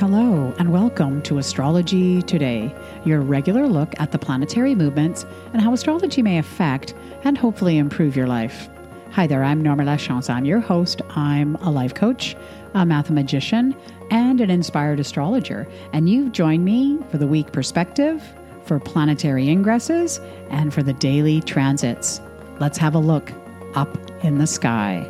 Hello, and welcome to Astrology Today, your regular look at the planetary movements and how astrology may affect and hopefully improve your life. Hi there, I'm Norma Lachance. I'm your host. I'm a life coach, a mathematician, and an inspired astrologer. And you've joined me for the week perspective, for planetary ingresses, and for the daily transits. Let's have a look up in the sky.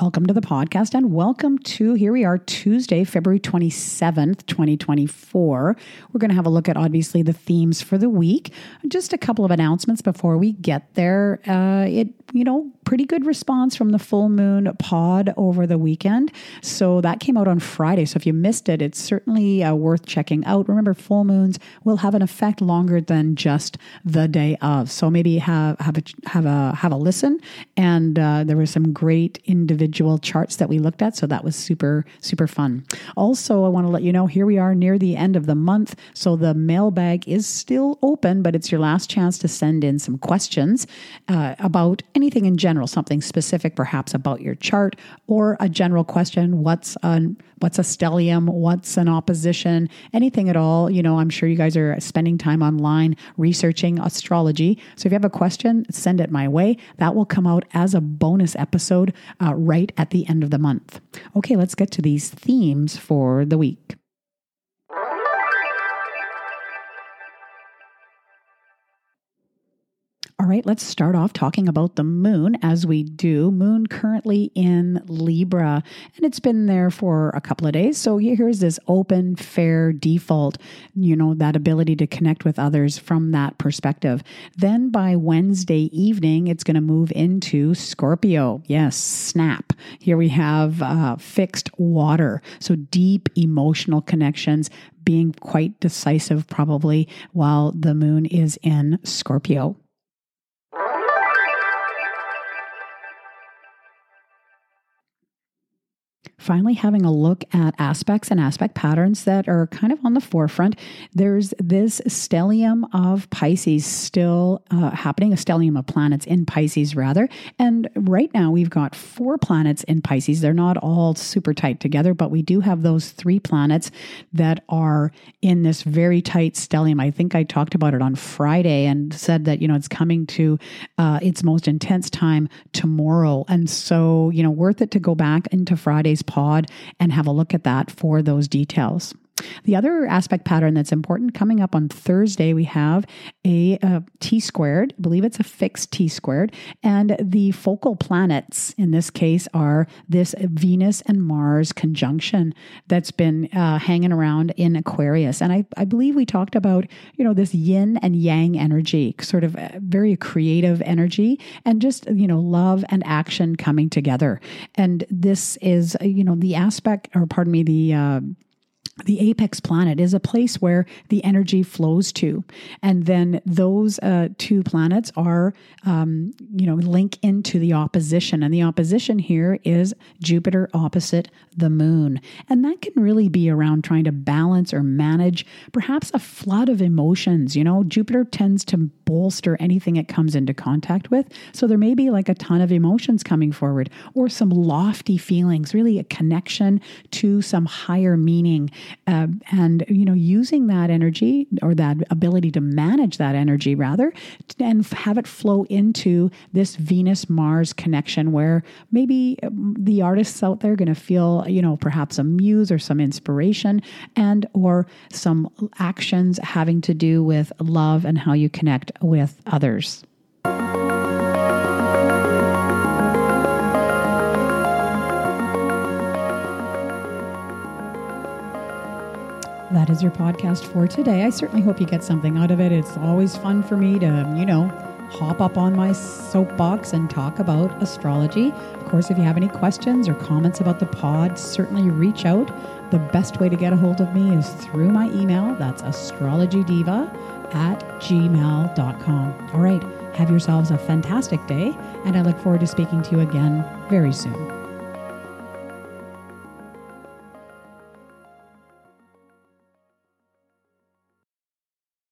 Welcome to the podcast and welcome to here we are Tuesday, February 27th, 2024. We're going to have a look at obviously the themes for the week. Just a couple of announcements before we get there. Uh, it you know, pretty good response from the full moon pod over the weekend. So that came out on Friday. So if you missed it, it's certainly uh, worth checking out. Remember, full moons will have an effect longer than just the day of. So maybe have have a have a have a listen. And uh, there were some great individual charts that we looked at. So that was super super fun. Also, I want to let you know here we are near the end of the month. So the mailbag is still open, but it's your last chance to send in some questions uh, about anything in general, something specific perhaps about your chart, or a general question what's a, what's a stellium, what's an opposition, anything at all. You know, I'm sure you guys are spending time online researching astrology. So if you have a question, send it my way. That will come out as a bonus episode uh, right at the end of the month. Okay, let's get to these themes for the week. Right, let's start off talking about the moon as we do. Moon currently in Libra, and it's been there for a couple of days. So here's this open, fair default, you know, that ability to connect with others from that perspective. Then by Wednesday evening, it's going to move into Scorpio. Yes, snap. Here we have uh, fixed water. So deep emotional connections, being quite decisive probably while the moon is in Scorpio. Finally having a look at aspects and aspect patterns that are kind of on the forefront. There's this stellium of Pisces still uh, happening, a stellium of planets in Pisces, rather. And right now we've got four planets in Pisces. They're not all super tight together, but we do have those three planets that are in this very tight stellium. I think I talked about it on Friday and said that, you know, it's coming to uh, its most intense time tomorrow. And so, you know, worth it to go back into Friday's pod and have a look at that for those details. The other aspect pattern that's important coming up on Thursday, we have a, a T squared. I believe it's a fixed T squared. And the focal planets in this case are this Venus and Mars conjunction that's been uh, hanging around in Aquarius. And I, I believe we talked about, you know, this yin and yang energy, sort of very creative energy, and just, you know, love and action coming together. And this is, you know, the aspect, or pardon me, the, uh, the apex planet is a place where the energy flows to. And then those uh, two planets are um, you know link into the opposition. And the opposition here is jupiter opposite the moon. And that can really be around trying to balance or manage perhaps a flood of emotions. You know jupiter tends to bolster anything it comes into contact with. So there may be like a ton of emotions coming forward or some lofty feelings really a connection to some higher meaning uh, and you know using that energy or that ability to manage that energy rather and have it flow into this venus mars connection where maybe um, the artists out there are going to feel you know perhaps a muse or some inspiration and or some actions having to do with love and how you connect with others that is your podcast for today. I certainly hope you get something out of it. It's always fun for me to, you know, hop up on my soapbox and talk about astrology. Of course, if you have any questions or comments about the pod, certainly reach out. The best way to get a hold of me is through my email. That's astrologydiva at gmail.com. All right, have yourselves a fantastic day, and I look forward to speaking to you again very soon.